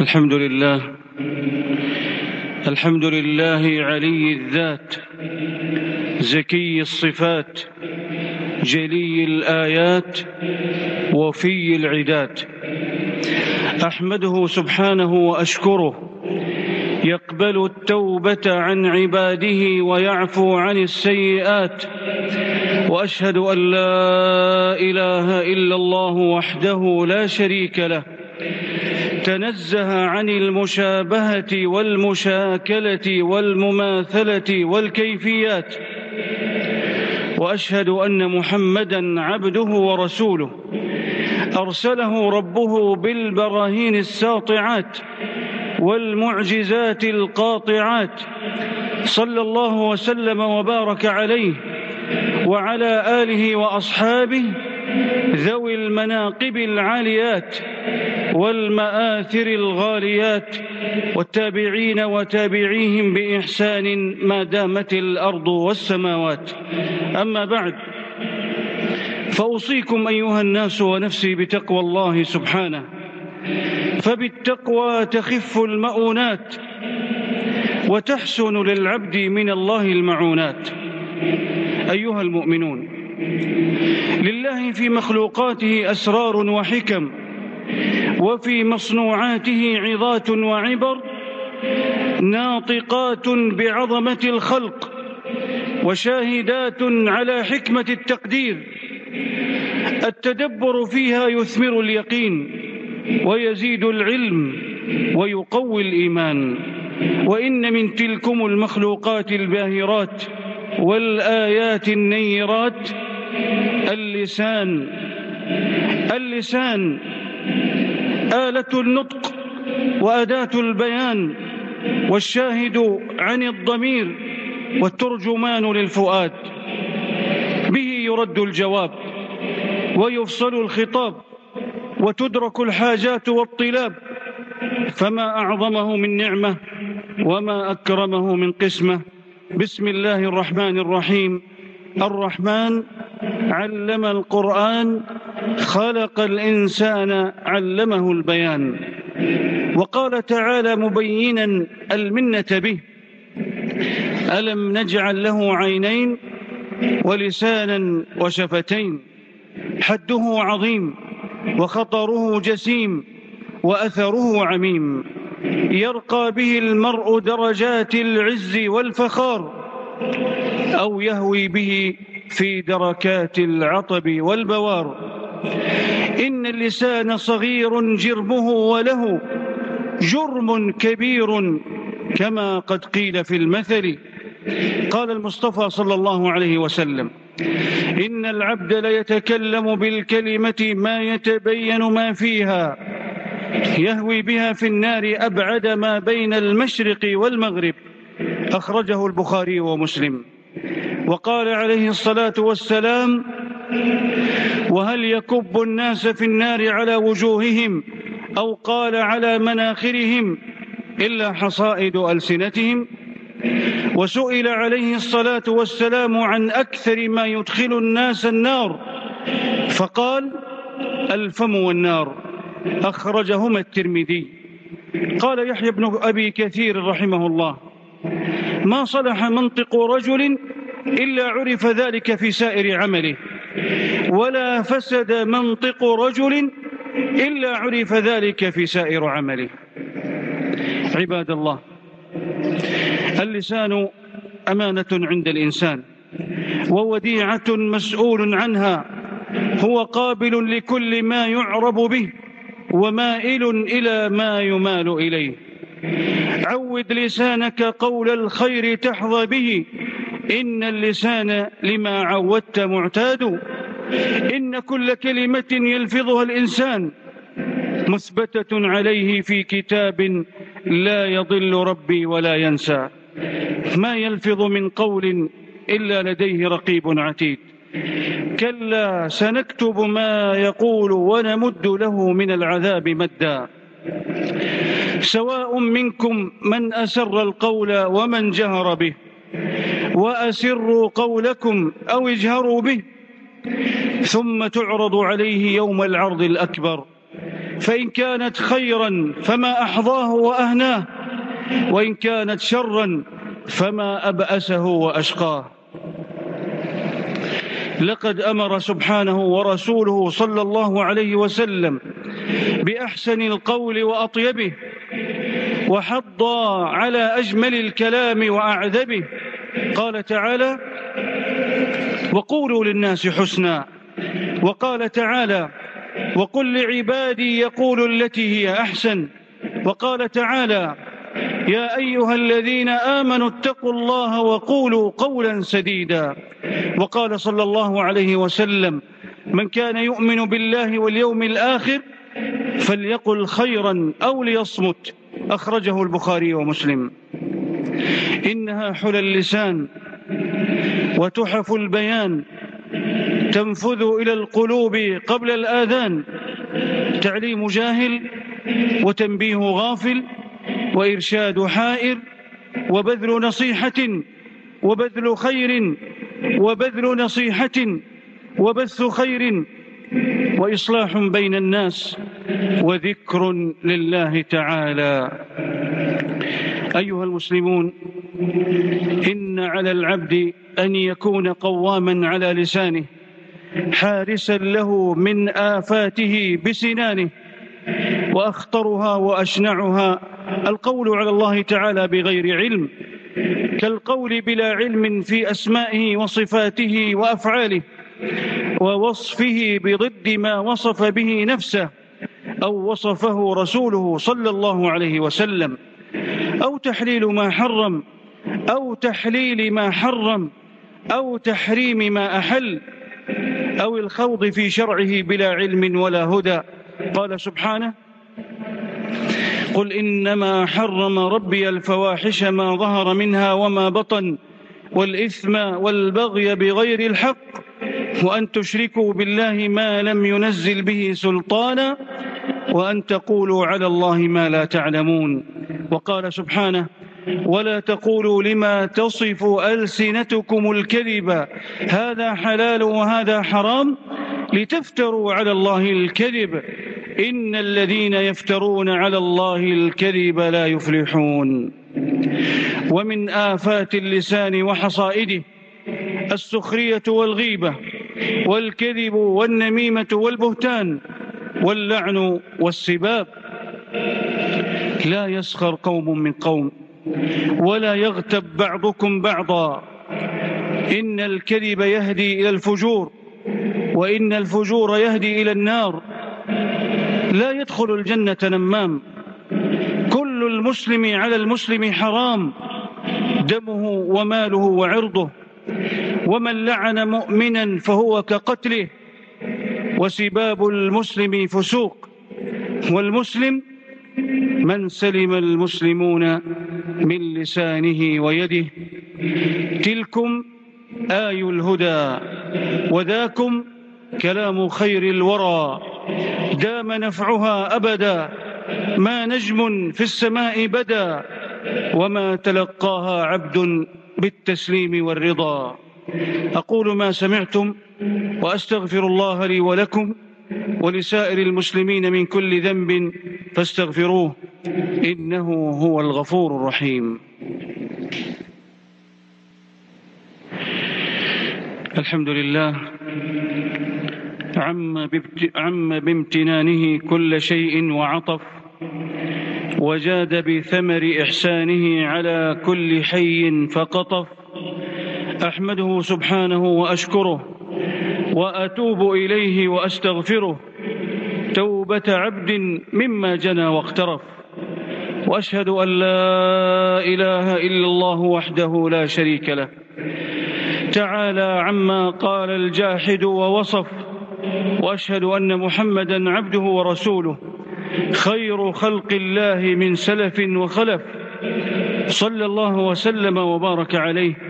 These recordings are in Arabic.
الحمد لله. الحمد لله علي الذات زكي الصفات جلي الآيات وفي العداد. أحمده سبحانه وأشكره يقبل التوبة عن عباده ويعفو عن السيئات وأشهد أن لا إله إلا الله وحده لا شريك له تنزه عن المشابهة والمشاكلة والمماثلة والكيفيات. وأشهد أن محمدا عبده ورسوله. أرسله ربه بالبراهين الساطعات والمعجزات القاطعات. صلى الله وسلم وبارك عليه وعلى آله وأصحابه ذوي المناقب العاليات والمآثر الغاليات والتابعين وتابعيهم بإحسان ما دامت الأرض والسماوات. أما بعد فأوصيكم أيها الناس ونفسي بتقوى الله سبحانه. فبالتقوى تخف المؤونات وتحسن للعبد من الله المعونات. أيها المؤمنون لله في مخلوقاته أسرار وحكم وفي مصنوعاته عظات وعبر ناطقات بعظمة الخلق وشاهدات على حكمة التقدير التدبر فيها يثمر اليقين ويزيد العلم ويقوي الإيمان. وإن من تلكم المخلوقات الباهرات والآيات النيرات اللسان اللسان آلة النطق وأداة البيان والشاهد عن الضمير والترجمان للفؤاد. به يرد الجواب ويفصل الخطاب وتدرك الحاجات والطلاب. فما أعظمه من نعمة وما أكرمه من قسمة. بسم الله الرحمن الرحيم. الرحمن علم القرآن خلق الإنسان علمه البيان. وقال تعالى مبينا المنة به ألم نجعل له عينين ولسانا وشفتين؟ حده عظيم وخطره جسيم وأثره عميم. يرقى به المرء درجات العز والفخار أو يهوي به في دركات العطب والبوار. إن اللسان صغير جرمه وله جرم كبير كما قد قيل في المثل. قال المصطفى صلى الله عليه وسلم إن العبد ليتكلم بالكلمة ما يتبين ما فيها يهوي بها في النار أبعد ما بين المشرق والمغرب. أخرجه البخاري ومسلم. وقال عليه الصلاة والسلام وهل يكب الناس في النار على وجوههم أو قال على مناخرهم إلا حصائد ألسنتهم؟ وسئل عليه الصلاة والسلام عن أكثر ما يدخل الناس النار فقال الفم والنار. أخرجهما الترمذي. قال يحيى بن أبي كثير رحمه الله ما صلح منطق رجل إلا عرف ذلك في سائر عمله. ولا فسد منطق رجل إلا عرف ذلك في سائر عمله. عباد الله اللسان أمانة عند الإنسان ووديعة مسؤول عنها هو قابل لكل ما يعرب به ومائل إلى ما يمال إليه. عود لسانك قول الخير تحظى به إن اللسان لما عودت معتاد. إن كل كلمة يلفظها الإنسان. مثبتة عليه في كتاب لا يضل ربي ولا ينسى. ما يلفظ من قول إلا لديه رقيب عتيد. كلا سنكتب ما يقول ونمد له من العذاب مدا. سواء منكم من أسر القول ومن جهر به. وأسروا قولكم أو اجهروا به ثم تعرض عليه يوم العرض الأكبر. فإن كانت خيرا فما أحظاه وأهناه وإن كانت شرا فما أبأسه وأشقاه. لقد أمر سبحانه ورسوله صلى الله عليه وسلم بأحسن القول وأطيبه وحض على أجمل الكلام وأعذبه. قال تعالى وقولوا للناس حسنا. وقال تعالى وقل لعبادي يقولوا التي هي أحسن. وقال تعالى يا أيها الذين آمنوا اتقوا الله وقولوا قولا سديدا. وقال صلى الله عليه وسلم من كان يؤمن بالله واليوم الآخر فليقل خيرا أو ليصمت. أخرجه البخاري ومسلم. إنها حلى اللسان وتحف البيان تنفذ إلى القلوب قبل الآذان. تعليم جاهل وتنبيه غافل وإرشاد حائر وبذل نصيحة وبذل خير وبذل نصيحة وبث خير وإصلاح بين الناس وذكر لله تعالى. أيها المسلمون إن على العبد أن يكون قواما على لسانه حارسا له من آفاته بسنانه وأخطرها وأشنعها القول على الله تعالى بغير علم كالقول بلا علم في أسمائه وصفاته وأفعاله. ووصفه بضد ما وصف به نفسه أو وصفه رسوله صلى الله عليه وسلم. أو تحليل ما حرم أو تحليل ما حرم أو تحريم ما أحل أو الخوض في شرعه بلا علم ولا هدى. قال سبحانه قل إنما حرم ربي الفواحش ما ظهر منها وما بطن والإثم والبغي بغير الحق وأن تشركوا بالله ما لم ينزل به سلطانا وأن تقولوا على الله ما لا تعلمون. وقال سبحانه ولا تقولوا لما تصف ألسنتكم الكذب هذا حلال وهذا حرام لتفتروا على الله الكذب. إن الذين يفترون على الله الكذب لا يفلحون. ومن آفات اللسان وحصائده السخرية والغيبة والكذب والنميمة والبهتان واللعن والسباب. لا يسخر قوم من قوم ولا يغتب بعضكم بعضا. إن الكذب يهدي إلى الفجور وإن الفجور يهدي إلى النار. لا يدخل الجنة نمام. كل المسلم على المسلم حرام. دمه وماله وعرضه. ومن لعن مؤمنا فهو كقتله وسباب المسلم فسوق والمسلم من سلم المسلمون من لسانه ويده تلكم آي الهدى وذاكم كلام خير الورى دام نفعها أبدا ما نجم في السماء بدا وما تلقاها عبد بالتسليم والرضا أقول ما سمعتم وأستغفر الله لي ولكم ولسائر المسلمين من كل ذنب فاستغفروه إنه هو الغفور الرحيم. الحمد لله. عم, بامتنانه كل شيء وعطف وجاد بثمر إحسانه على كل حي فقطف أحمده سبحانه وأشكره وأتوب إليه وأستغفره توبة عبد مما جنى واقترف وأشهد أن لا إله إلا الله وحده لا شريك له تعالى عما قال الجاحد ووصف وأشهد أن محمدا عبده ورسوله خير خلق الله من سلف وخلف صلى الله وسلم وبارك عليه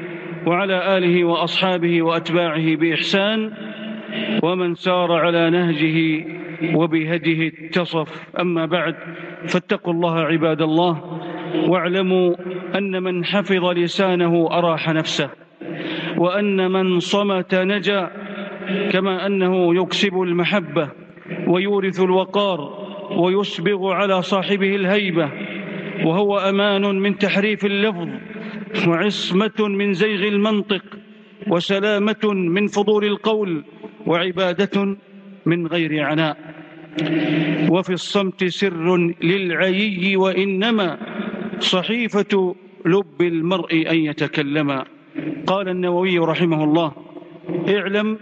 وعلى آله وأصحابه وأتباعه بإحسان ومن سار على نهجه وبهديه اتصف. أما بعد فاتقوا الله عباد الله واعلموا أن من حفظ لسانه أراح نفسه وأن من صمت نجا كما أنه يكسب المحبة ويورث الوقار ويسبغ على صاحبه الهيبة وهو أمان من تحريف اللفظ وعصمة من زيغ المنطق وسلامة من فضول القول وعبادة من غير عناء. وفي الصمت سر للعيي وإنما صحيفة لب المرء أن يتكلم. قال النووي رحمه الله اعلم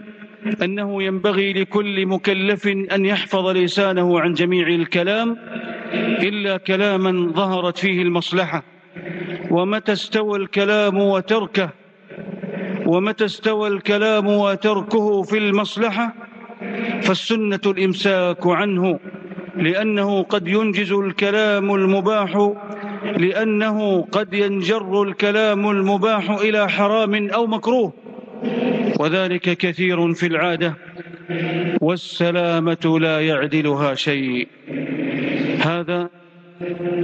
أنه ينبغي لكل مكلف أن يحفظ لسانه عن جميع الكلام إلا كلاما ظهرت فيه المصلحة ومتى استوى الكلام وتركه؟ ومتى استوى الكلام وتركه في المصلحة؟ فالسنة الإمساك عنه لأنه قد ينجز الكلام المباح لأنه قد ينجر الكلام المباح إلى حرام أو مكروه. وذلك كثير في العادة والسلامة لا يعدلها شيء. هذا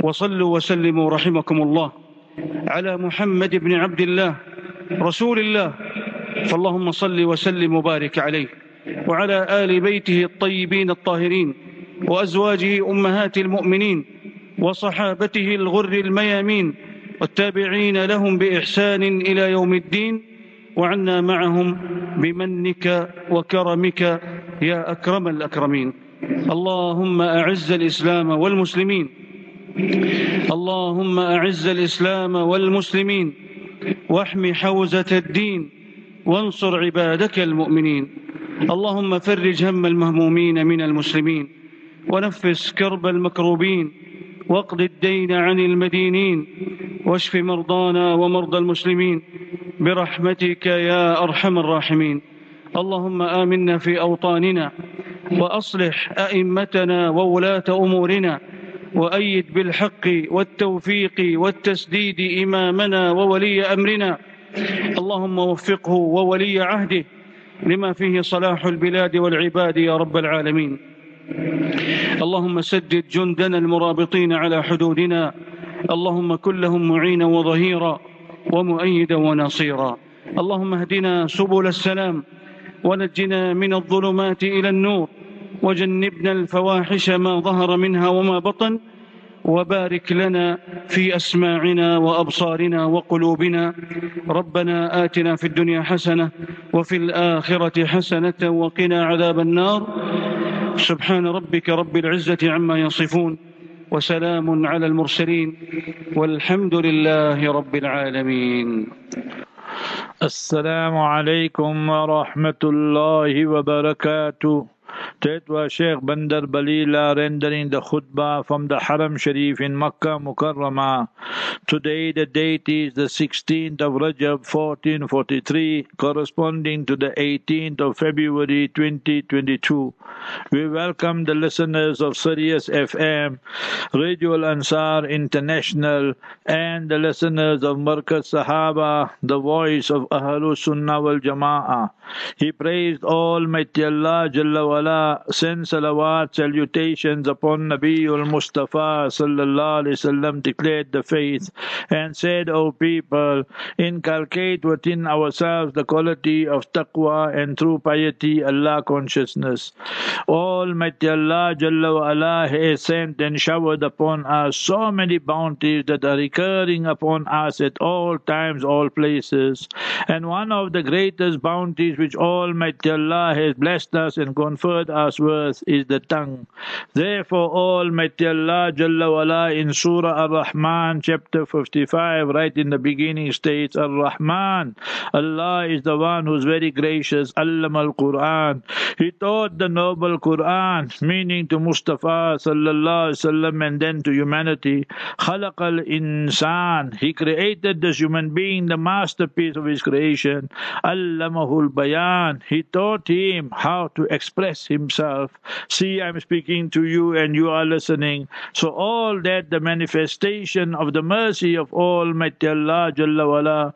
وصلوا وسلموا رحمكم الله. على محمد بن عبد الله رسول الله. فاللهم صل وسلم وبارك عليه. وعلى آل بيته الطيبين الطاهرين وأزواجه أمهات المؤمنين وصحابته الغر الميامين والتابعين لهم بإحسان إلى يوم الدين. وعنا معهم بمنك وكرمك يا أكرم الأكرمين. اللهم أعز الإسلام والمسلمين. اللهم أعز الإسلام والمسلمين واحم حوزة الدين وانصر عبادك المؤمنين اللهم فرج هم المهمومين من المسلمين ونفس كرب المكروبين واقض الدين عن المدينين واشف مرضانا ومرضى المسلمين برحمتك يا أرحم الراحمين اللهم آمنا في أوطاننا وأصلح أئمتنا وولاة أمورنا وأيد بالحق والتوفيق والتسديد إمامنا وولي أمرنا. اللهم وفقه وولي عهده لما فيه صلاح البلاد والعباد يا رب العالمين. اللهم سدد جندنا المرابطين على حدودنا. اللهم كن لهم معينا وظهيرا ومؤيدا ونصيرا. اللهم اهدنا سبل السلام ونجنا من الظلمات إلى النور. وجنبنا الفواحش ما ظهر منها وما بطن وبارك لنا في أسماعنا وأبصارنا وقلوبنا. ربنا آتنا في الدنيا حسنة وفي الآخرة حسنة وقنا عذاب النار. سبحان ربك رب العزة عما يصفون وسلام على المرسلين والحمد لله رب العالمين. السلام عليكم ورحمة الله وبركاته. That was Sheikh Bandar Balila rendering the khutbah from the Haram Sharif in Makkah Mukarramah. Today the date is the 16th of Rajab 1443 corresponding to the 18th of February 2022. We welcome the listeners of Sirius FM, Radio Ansar International and the listeners of Markaz Sahaba, the voice of Ahlul Sunnah wal Jama'ah. He praised Almighty Allah Jalla send salawat, salutations upon Nabiul Mustafa sallallahu alaihi wasallam, declared the faith and said, O people, inculcate within ourselves the quality of taqwa and true piety, Allah consciousness. Almighty Allah Jalla wala has sent and showered upon us so many bounties that are recurring upon us at all times, all places. And one of the greatest bounties which Almighty Allah has blessed us and conferred us with is the tongue. Therefore, Almighty Allah Jalla wala in Surah Ar-Rahman, chapter 55, right in the beginning states, Ar-Rahman, Allah is the one who's very gracious, Allam al-Quran. He taught the noble Quran, meaning to Mustafa sallallahu wasallam and then to humanity. Khalaq al-insan. He created this human being, the masterpiece of his creation. Allamahul bayan. He taught him how to express himself. See, I'm speaking to you and you are listening. So all that the manifestation of the mercy of Almighty Allah Jalla wala.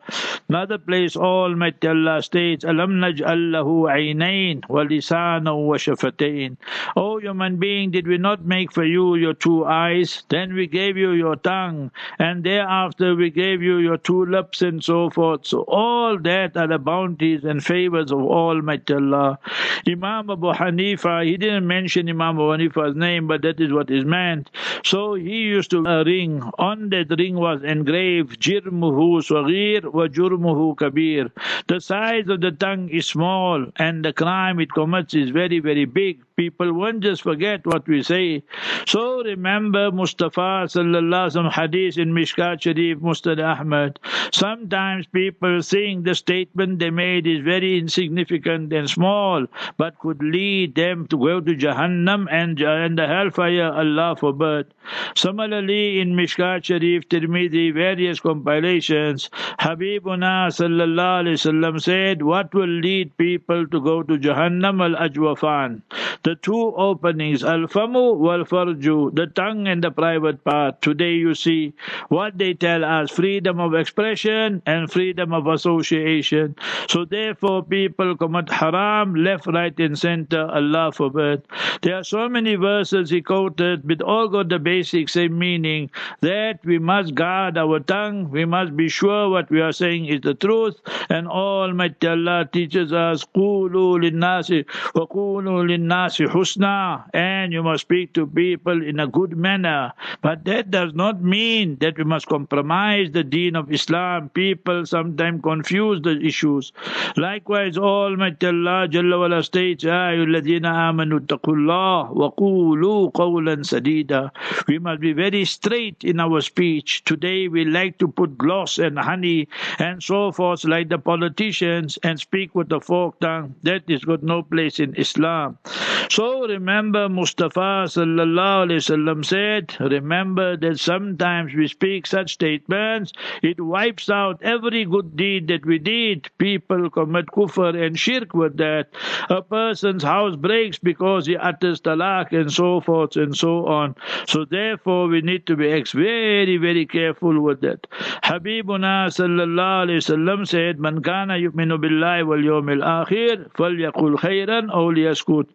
Another place Almighty Allah states, Alam naj'allahu aynayn wa lisana wa shafatayn. O human being, did we not make for you your two eyes? Then we gave you your tongue, and thereafter we gave you your two lips and so forth. So all that are the bounties and favors of Almighty Allah. Imam Abu Hanifa, he didn't mention Imam Abu Hanifa's name, but that is what is meant. So he used to a ring. On that ring was engraved Jirmuhu Saghir wa Jurmuhu Kabir. The size of the tongue is small and the crime it commits is very, very big people won't just forget what we say. So remember Mustafa sallallahu alaihi hadith in Mishkat Sharif, Mustad Ahmad. Sometimes people think the statement they made is very insignificant and small, but could lead them to go to Jahannam and, and the hellfire, Allah forbid. Similarly, in Mishkat Sharif, Tirmidhi, various compilations, Habibuna sallallahu alaihi wasallam said, what will lead people to go to Jahannam al-ajwafan the two openings, al-famu wal-farju, the tongue and the private part. Today you see what they tell us, freedom of expression and freedom of association. So therefore people commit haram, left, right and center, Allah forbid. There are so many verses he quoted, but all got the basic same meaning, that we must guard our tongue, we must be sure what we are saying is the truth, and Almighty Allah teaches us, قُولُوا لِلنَّاسِ وَقُولُوا لِلنَّاسِ husna, and you must speak to people in a good manner. But that does not mean that we must compromise the deen of Islam. People sometimes confuse the issues. Likewise, Almighty Allah Jalla wala states, amanu taqullah wa qulu sadida. We must be very straight in our speech. Today we like to put gloss and honey and so forth like the politicians and speak with the fork tongue. That is got no place in Islam. So remember Mustafa sallallahu alaihi wasallam said, remember that sometimes we speak such statements, it wipes out every good deed that we did. People commit kufr and shirk with that. A person's house breaks because he utters talaq and so forth and so on. So therefore we need to be very, very careful with that. Habibuna sallallahu alaihi wasallam said, Man kana yu'minu billahi wal yawmil akhir, falyakul khayran aw liyaskut.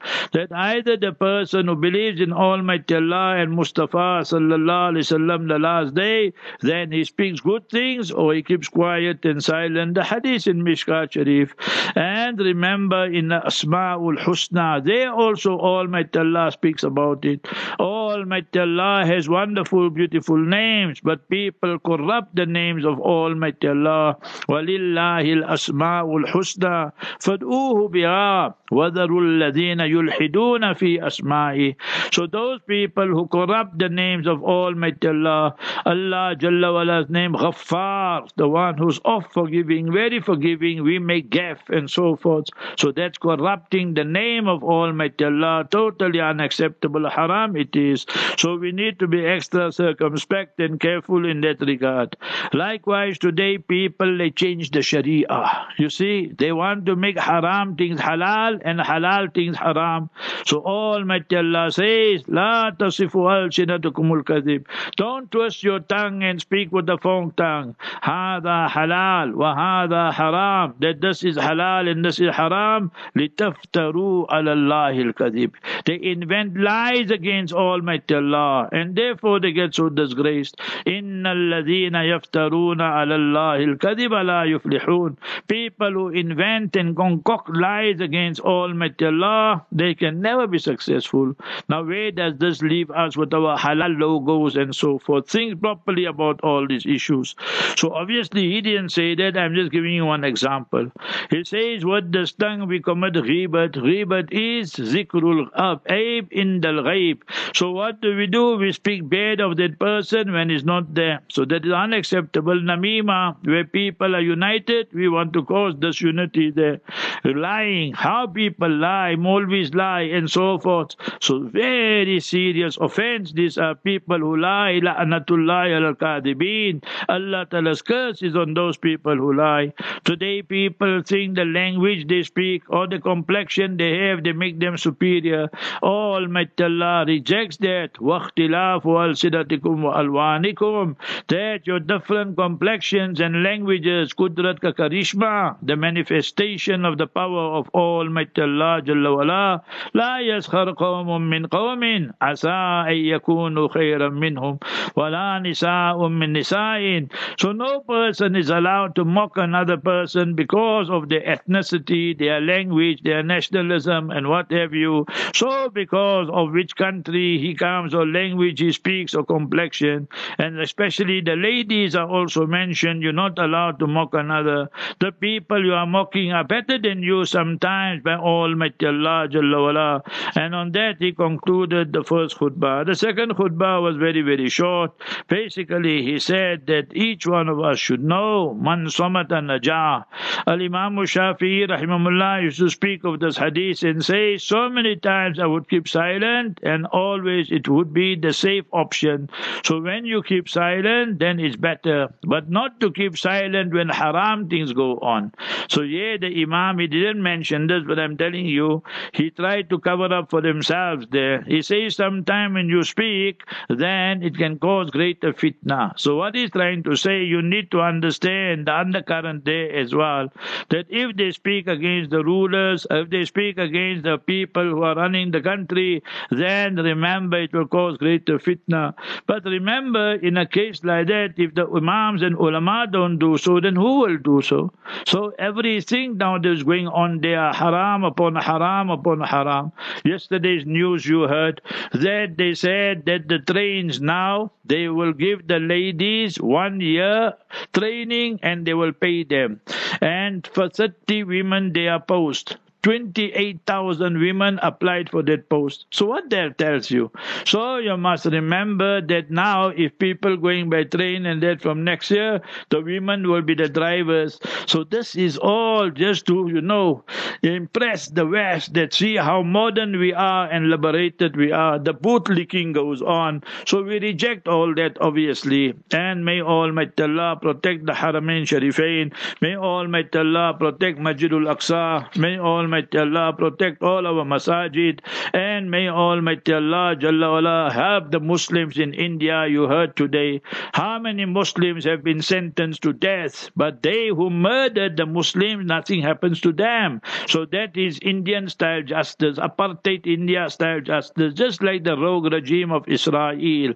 That either the person who believes in Almighty Allah and Mustafa sallallahu alaihi wasallam the last day, then he speaks good things or he keeps quiet and silent. The hadith in Mishkat Sharif. And remember in Asma'ul Husna, there also Almighty Allah speaks about it. Oh, Almighty Allah has wonderful, beautiful names, but people corrupt the names of Almighty Allah. وَلِلَّهِ الْأَسْمَاءُ الْحُسْنَى فَادْعُوهُ بِهَا وَذَرُوا الَّذِينَ يُلْحِدُونَ فِي أَسْمَائِهِ So those people who corrupt the names of Almighty Allah, Allah Jalla Wala's name, Ghaffar, the one who's off forgiving, very forgiving, we make gaff and so forth. So that's corrupting the name of Almighty Allah, totally unacceptable, haram it is. So we need to be extra circumspect and careful in that regard. Likewise, today people they change the Sharia. You see, they want to make haram things halal and halal things haram. So Almighty Allah says, La tasifu al-sinatukumul kadhib. Don't twist your tongue and speak with the phone tongue. Hada halal wa hada haram. That this is halal and this is haram. Litaftaru ala Allah al-kadhib. They invent lies against Almighty Allah and therefore they get so disgraced. Inna alladhina yaftaruna ala Allah al-kadhib la yuflihun. People who invent and concoct lies against Almighty Allah, they can never be successful. Now, where does this leave us with our halal logos and so forth? Think properly about all these issues. So, obviously, he didn't say that. I'm just giving you one example. He says, What does tongue we commit ghibat? Ghibat is zikrul aib in the ghaib. So, what do we do? We speak bad of that person when he's not there. So, that is unacceptable. Namima, where people are united, we want to cause disunity there. Lying, how people lie, always lie, and so forth. So very serious offense. These are people who lie. La'anatullah al-kadibin. Allah Ta'ala's curse is on those people who lie. Today people think the language they speak or the complexion they have, they make them superior. Almighty Allah rejects that. وَاخْتِلَافُ أَلْسِنَتِكُمْ وَأَلْوَانِكُمْ that your different complexions and languages, kudrat ka karishma, the manifestation of the power of Almighty Allah Jalla wala, لا يسخر قوم من قوم عسى أن يكونوا خيرا منهم ولا نساء من نساء So no person is allowed to mock another person because of their ethnicity, their language, their nationalism and what have you. So because of which country he or language he speaks or complexion and especially the ladies are also mentioned. You're not allowed to mock another. The people you are mocking are better than you sometimes by Almighty Allah Jalla. And on that he concluded the first khutbah. The second khutbah was very, very short. Basically he said that each one of us should know man samata najah. Al-Imam Shafi'i rahimahullah used to speak of this hadith and say so many times I would keep silent and always it would be the safe option. So when you keep silent then it's better. But not to keep silent when haram things go on. So yeah, the Imam, he didn't mention this, but I'm telling you, he tried to cover up for themselves there. He says sometime when you speak, then it can cause greater fitna. So what he's trying to say, you need to understand the undercurrent there as well, that if they speak against the rulers, if they speak against the people who are running the country, then remember it will cause greater fitna. But remember, in a case like that, if the imams and ulama don't do so, then who will do so? So everything now that's going on there, haram upon haram upon haram. Yesterday's news you heard that they said that the trains now they will give the ladies one year training and they will pay them. And for 30 women they are post. 28,000 women applied for that post. So what that tells you? So you must remember that now if people going by train and that from next year, the women will be the drivers. So this is all just to, you know, impress the West that see how modern we are and liberated we are. The bootlicking goes on. So we reject all that obviously. And may Almighty Allah protect the Haramain Sharifain. May Almighty Allah protect Masjidul Aqsa. May Almighty Almighty Allah protect all our masajid. And may Almighty Allah Jalla wala have the Muslims in India. You heard today how many Muslims have been sentenced to death. But they who murdered the Muslims nothing happens to them. So that is Indian style justice apartheid India style justice just like the rogue regime of Israel.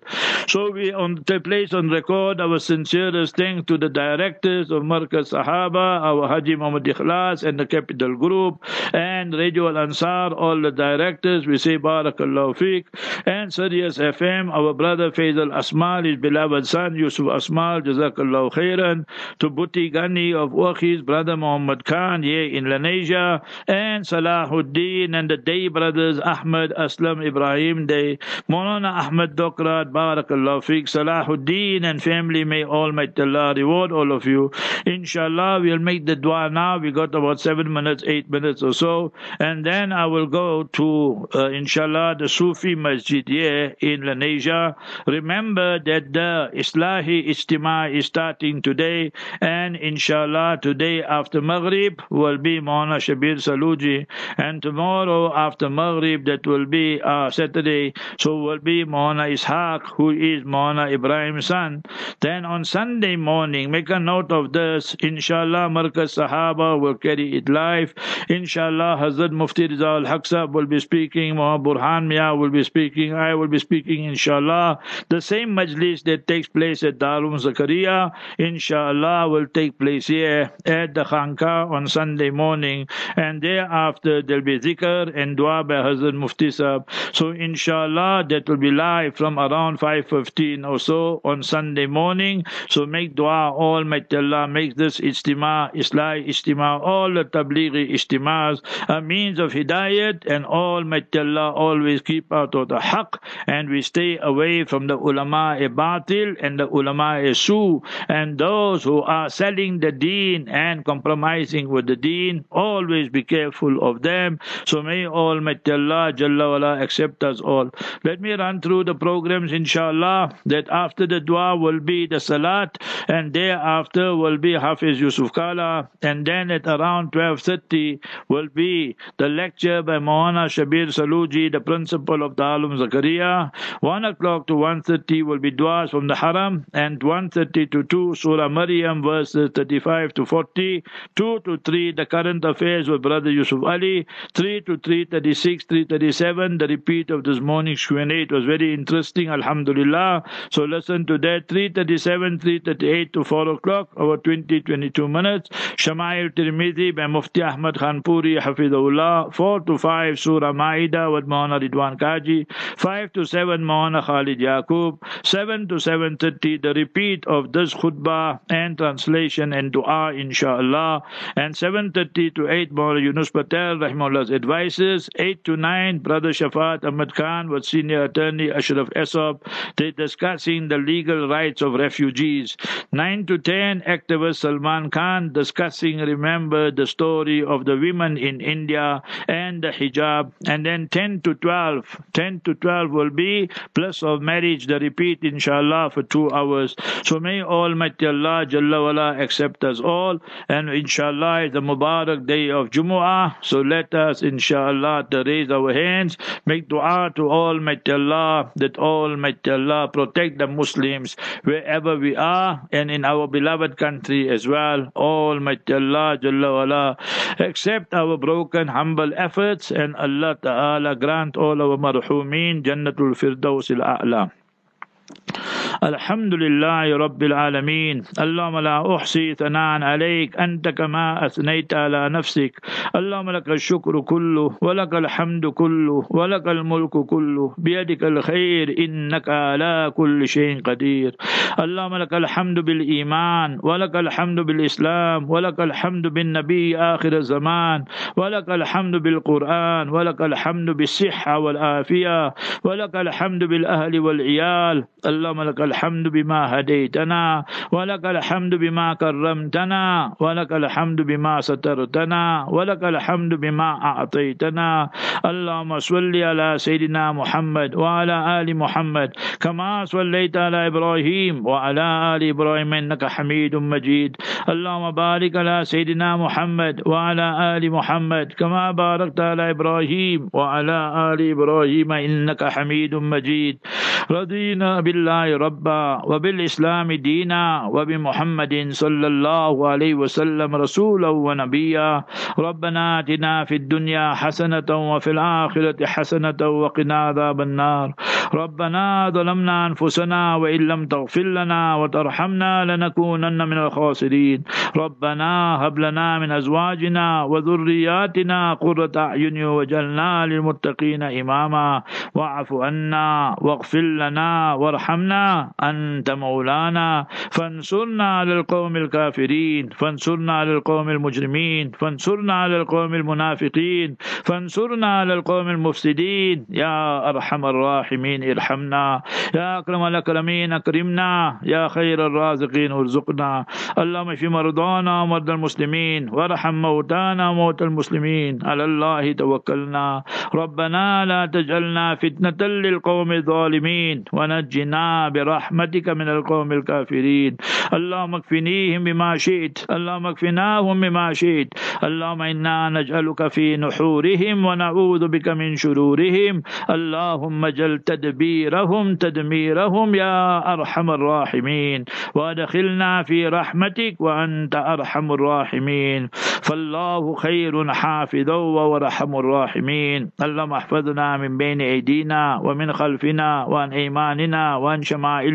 So we on the place on record our sincerest thanks to the directors of Markaz Sahaba our Haji Muhammad Ikhlas and the Capital Group and Radio Al Ansar, all the directors, we say Barakallahu Fiqh, and Sirius FM, our brother Faisal Asmal, his beloved son Yusuf Asmal, Jazakallahu Khairan, to Buti Ghani of Wakhi's brother Muhammad Khan here in Lenasia, and Salahuddin and the Day brothers Ahmad Aslam Ibrahim Day, Maulana Ahmad Dokrat, Barakallahu Fiqh, Salahuddin and family, may Almighty Allah reward all of you. Inshallah, we'll make the dua now. We got about seven minutes, eight minutes or so, and then I will go to, uh, inshallah, the Sufi Masjid here in Lenasia. Remember that the Islahi Istima is starting today, and inshallah, today after Maghrib will be Mauna Shabir Saluji, and tomorrow after Maghrib, that will be uh, Saturday, so will be Mauna Ishaq, who is Mauna Ibrahim's son. Then on Sunday morning, make a note of this, inshallah, Markaz Sahaba will carry it live. Inshallah, Inshallah, Hazrat Mufti Rizal Haqsab will be speaking, Muhammad Burhan Mia will be speaking, I will be speaking, inshallah. The same majlis that takes place at Darul Zakaria, inshallah, will take place here at the Khanka on Sunday morning. And thereafter, there'll be zikr and dua by Hazrat Mufti Sahab. So, inshallah, that will be live from around 5.15 or so on Sunday morning. So, make dua, all Allah make this ijtima, Islahi ijtima, all the tablighi ijtimas a means of hidayat, and Almighty Allah always keep out of the haqq, and we stay away from the ulama batil and the ulama su, and those who are selling the deen and compromising with the deen, always be careful of them. So may Almighty Allah Jalla wala accept us all. Let me run through the programs, inshallah, that after the dua will be the salat, and thereafter will be Hafiz Yusuf Kala, and then at around 12.30 will will be the lecture by Mohana Shabir Saluji, the principal of Darulum Zakaria. 1 o'clock to 1.30 will be du'as from the Haram, and 1.30 to 2, Surah Maryam, verses 35 to 40. 2 to 3, the current affairs with Brother Yusuf Ali. 3 to 3.36, 3.37, the repeat of this morning's Q&A. It was very interesting, Alhamdulillah. So listen to that. 3.37, 3.38 to 4 o'clock, over 20, 22 minutes. Shama'il Tirmidhi by Mufti Ahmad Khanpuri, Hafidullah. 4 to 5, Surah Ma'idah with Maulana Ridwan Kaji. 5 to 7, Maulana Khalid Yaqub. 7 to 7.30, the repeat of this khutbah and translation and dua, inshallah. And 7.30 to 8, Maulana Yunus Patel, Rahimullah's advices. 8 to 9, Brother Shafat Ahmad Khan with Senior Attorney Ashraf Esop. They discussing the legal rights of refugees. 9 to 10, activist Salman Khan discussing, remember, the story of the women in India and the hijab. And then 10 to 12, 10 to 12 will be plus of marriage, the repeat, inshallah, for two hours. So may Almighty Allah Jalla wala accept us all. And inshallah, the Mubarak day of Jumu'ah. So let us, inshallah, to raise our hands, make dua to Almighty Allah that Almighty Allah protect the Muslims wherever we are and in our beloved country as well. Almighty Allah Jalla wala accept our broken, humble efforts and Allah Ta'ala grant all our marhumin Jannatul Firdaus al-A'la. الحمد لله رب العالمين اللهم لا أحصي ثناء عليك أنت كما أثنيت على نفسك اللهم لك الشكر كله ولك الحمد كله ولك الملك كله بيدك الخير إنك على كل شيء قدير اللهم لك الحمد بالإيمان ولك الحمد بالإسلام ولك الحمد بالنبي آخر الزمان ولك الحمد بالقرآن ولك الحمد بالصحة والعافية ولك الحمد بالأهل والعيال اللهم لك الحمد بما هديتنا ولك الحمد بما كرمتنا ولك الحمد بما سترتنا ولك الحمد بما أعطيتنا. اللهم صل على سيدنا محمد وعلى آل محمد كما صليت على إبراهيم وعلى آل إبراهيم إنك حميد مجيد. اللهم بارك على سيدنا محمد وعلى آل محمد كما باركت على إبراهيم وعلى آل إبراهيم إنك حميد مجيد. رضينا بالله ربا وبالإسلام دينا وبمحمد صلى الله عليه وسلم رسولا ونبيا. ربنا آتنا في الدنيا حسنة وفي الآخرة حسنة وقنا عذاب النار. ربنا ظلمنا أنفسنا وإن لم تغفر لنا وترحمنا لنكونن من الخاسرين. ربنا هب لنا من أزواجنا وذرياتنا قرة أعين وجلنا للمتقين إماما. واعف عنا واغفر لنا وارحمنا. أنت مولانا فانصرنا على القوم الكافرين فانصرنا على القوم المجرمين فانصرنا على القوم المنافقين فانصرنا على القوم المفسدين. يا أرحم الراحمين ارحمنا. يا أكرم الأكرمين أكرمنا. يا خير الرازقين ارزقنا. اللهم في مرضانا ومرضى المسلمين وارحم موتانا وموتى المسلمين. على الله توكلنا. ربنا لا تجعلنا فتنة للقوم الظالمين ونجنا برحمتك. من القوم الكافرين. اللهم اكفنيهم بما شئت. اللهم اكفناهم بما شئت. اللهم إنا نجعلك في نحورهم ونعوذ بك من شرورهم. اللهم أجل تدبيرهم تدميرهم يا أرحم الراحمين. وادخلنا في رحمتك وأنت أرحم الراحمين. فالله خير حافظا وأرحم الراحمين. اللهم احفظنا من بين أيدينا ومن خلفنا وعن أيماننا وعن شمائلنا.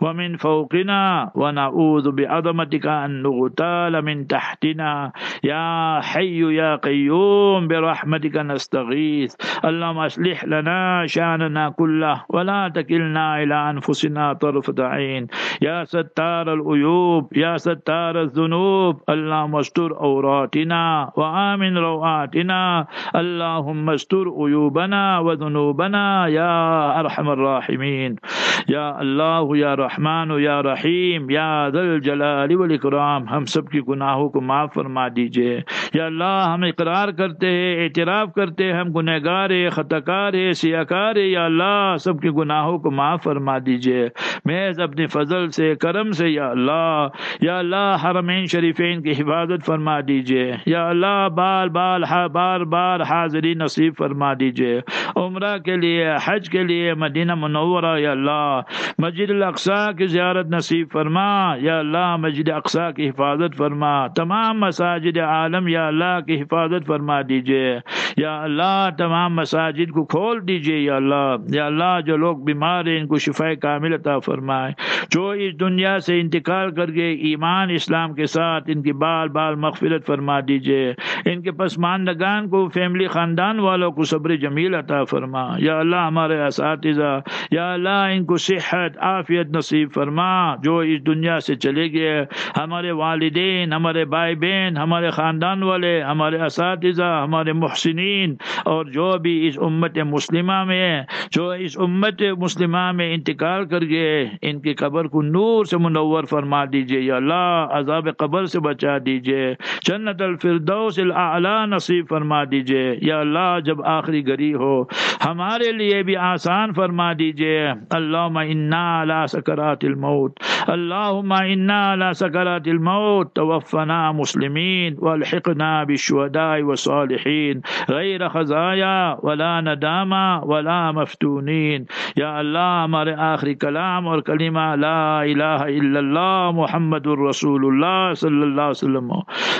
ومن فوقنا ونعوذ بعظمتك أن نغتال من تحتنا. يا حي يا قيوم برحمتك نستغيث. اللهم أصلح لنا شأننا كله ولا تكلنا إلى أنفسنا طرفة عين. يا ستار العيوب يا ستار الذنوب اللهم استر عوراتنا وآمن روعاتنا. اللهم استر عيوبنا وذنوبنا يا أرحم الراحمين. يا اللہ یا رحمان یا رحیم، یا ذا الجلال والاکرام، ہم سب کی گناہوں کو معاف فرما دیجیے۔ یا اللہ، ہم اقرار کرتے ہیں، اعتراف کرتے ہیں، ہم گنہ گار خطا کار سیاہ کار یا اللہ، سب کے گناہوں کو معاف فرما دیجیے۔ محض اپنے فضل سے، کرم سے، یا اللہ یا اللہ، حرمین شریفین کی حفاظت فرما دیجیے۔ یا اللہ بار بار بار بار حاضری نصیب فرما دیجیے۔ عمرہ کے لیے، حج کے لیے، مدینہ منورہ، یا اللہ مسجد الاقصیٰ کی زیارت نصیب فرما، یا اللہ مسجد اقصیٰ کی حفاظت فرما، تمام مساجد عالم یا اللہ کی حفاظت فرما دیجیے، یا اللہ تمام مساجد کو کھول دیجیے، یا اللہ یا اللہ جو لوگ بیمار ہیں ان کو شفا کامل عطا فرمائے۔ جو اس دنیا سے انتقال کر کے ایمان اسلام کے ساتھ ان کی بال بال مغفرت فرما دیجیے۔ ان کے پسماندگان کو family خاندان والوں کو صبر جمیل عطا فرما۔ یا اللہ ہمارے اساتذہ، یا اللہ ان کو صحت صحت عافیت نصیب فرما، جو اس دنیا سے چلے گئے۔ ہمارے والدین، ہمارے بھائی بہن، ہمارے خاندان والے، ہمارے اساتذہ، ہمارے محسنین، اور جو بھی اس امت مسلمہ میں جو اس امت مسلمہ میں انتقال کر گئے، ان کی قبر کو نور سے منور فرما دیجیے۔ یا اللہ، عذاب قبر سے بچا دیجیے۔ جنت الفردوس الاعلی نصیب فرما دیجیے۔ یا اللہ، جب آخری گھڑی ہو، ہمارے لیے بھی آسان فرما دیجیے۔ اللهم أعنا على سكرات الموت. اللهم أعنا على سكرات الموت. توفنا مسلمين والحقنا بالشهداء والصالحين. غير خزايا ولا ندامة ولا مفتونين. يا الله مر آخر كلام والكلمة لا إله إلا الله محمد رسول الله صلى الله عليه وسلم.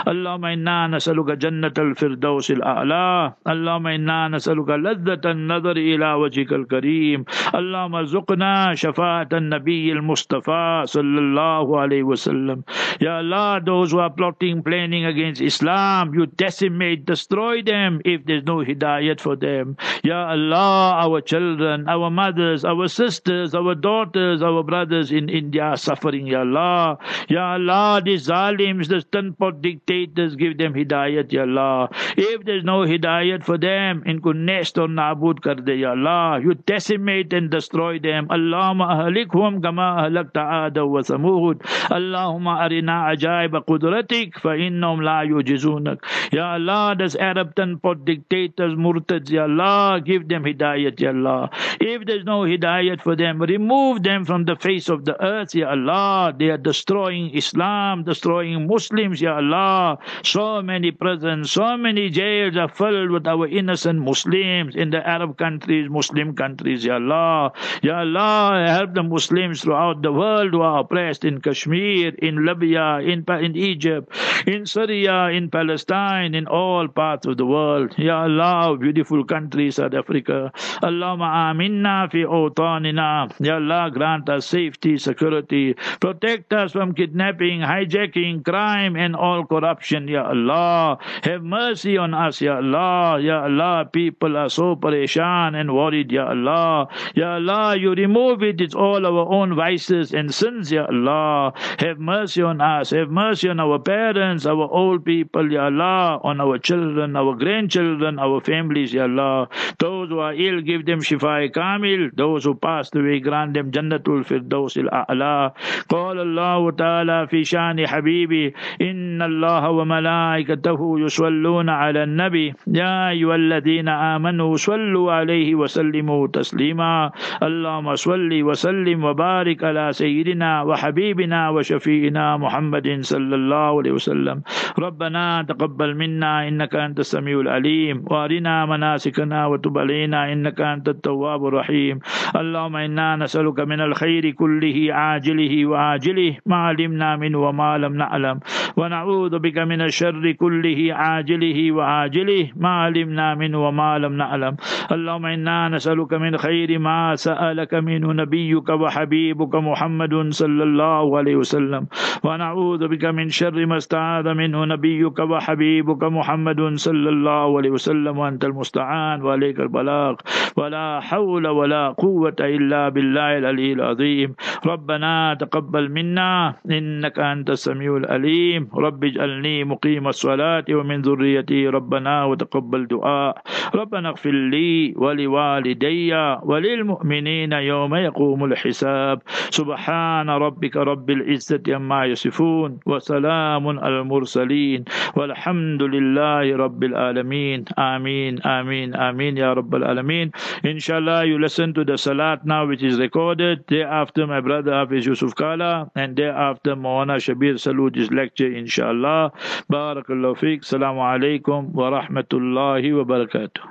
اللهم أنا نسألك جنة الفردوس الأعلى. اللهم أنا نسألك لذة النظر إلى وجهك الكريم. اللهم ارزقنا شفاعة shafa'at al-Nabi al-Mustafa sallallahu alayhi wasallam. Ya Allah, those who are plotting, planning against Islam, you decimate, destroy them if there's no hidayat for them. Ya Allah, our children, our mothers, our sisters, our daughters, our brothers in India suffering, Ya Allah. Ya Allah, these zalims, these tinpot dictators, give them hidayat, Ya Allah. If there's no hidayat for them, in nest or nabood kar Ya Allah. You decimate and destroy them. Allama. أهلكهم كما أهلكت عاد وثمود اللهم أرنا عجائب قدرتك فإنهم لا يعجزونك Ya Allah those Arab pot dictators murtads Ya Allah give them hidayat Ya Allah if there's no hidayat for them remove them from the face of the earth, Ya Allah. They are destroying Islam, destroying Muslims, Ya Allah. So many prisons, so many jails are filled with our innocent Muslims in the Arab countries, Muslim countries, Ya Allah. Ya Allah, help the Muslims throughout the world who are oppressed in Kashmir, in Libya, in, in Egypt, in Syria, in Palestine, in all parts of the world. Ya Allah, beautiful country, South Africa. Allahumma aminna fi awtanina. Ya Allah, grant us safety, security. Protect us from kidnapping, hijacking, crime, and all corruption, Ya Allah. Have mercy on us, Ya Allah. Ya Allah, people are so parishan and worried, Ya Allah. Ya Allah, you remove it It's all our own vices and sins, Ya Allah. Have mercy on us. Have mercy on our parents, our old people, Ya Allah. On our children, our grandchildren, our families, Ya Allah. Those who are ill, give them shifa kamil. Those who passed away, grant them jannatul الفردوس الأعلى قال الله تعالى في شان حبيبي إن الله وملائكته يصلون على النبي يا أيها الذين آمنوا صلوا عليه وسلموا تسليما اللهم صل وسلم وبارك على سيدنا وحبيبنا وشفينا محمد صلى الله عليه وسلم. ربنا تقبل منا إنك أنت السميع العليم. وأرنا مناسكنا وتب علينا إنك أنت التواب الرحيم. اللهم إنا نسألك من الخير كله عاجله وآجله ما علمنا منه وما لم نعلم. ونعوذ بك من الشر كله عاجله وآجله ما علمنا منه وما لم نعلم. اللهم إنا نسألك من خير ما سألك منه نبيك وحبيبك محمد صلى الله عليه وسلم. ونعوذ بك من شر ما استعاذ منه نبيك وحبيبك محمد صلى الله عليه وسلم. وأنت المستعان وعليك البلاغ. ولا حول ولا قوة إلا بالله العلي العظيم. ربنا تقبل منا. إنك أنت السميع العليم. رب اجعلني مقيم الصلاة. ومن ذريتي ربنا وتقبل دعاء. ربنا اغفر لي ولوالدي وللمؤمنين يوم يقوم الحساب سبحان ربك رب العزة عما يصفون وسلام على المرسلين والحمد لله رب العالمين آمين آمين آمين يا رب العالمين Inshallah you listen to the salat now which is recorded day after my brother Hafiz Yusuf Kala and day after Mawana Shabir Salud's lecture inshallah Barakallahu fiqh Assalamu alaikum wa rahmatullahi wa barakatuh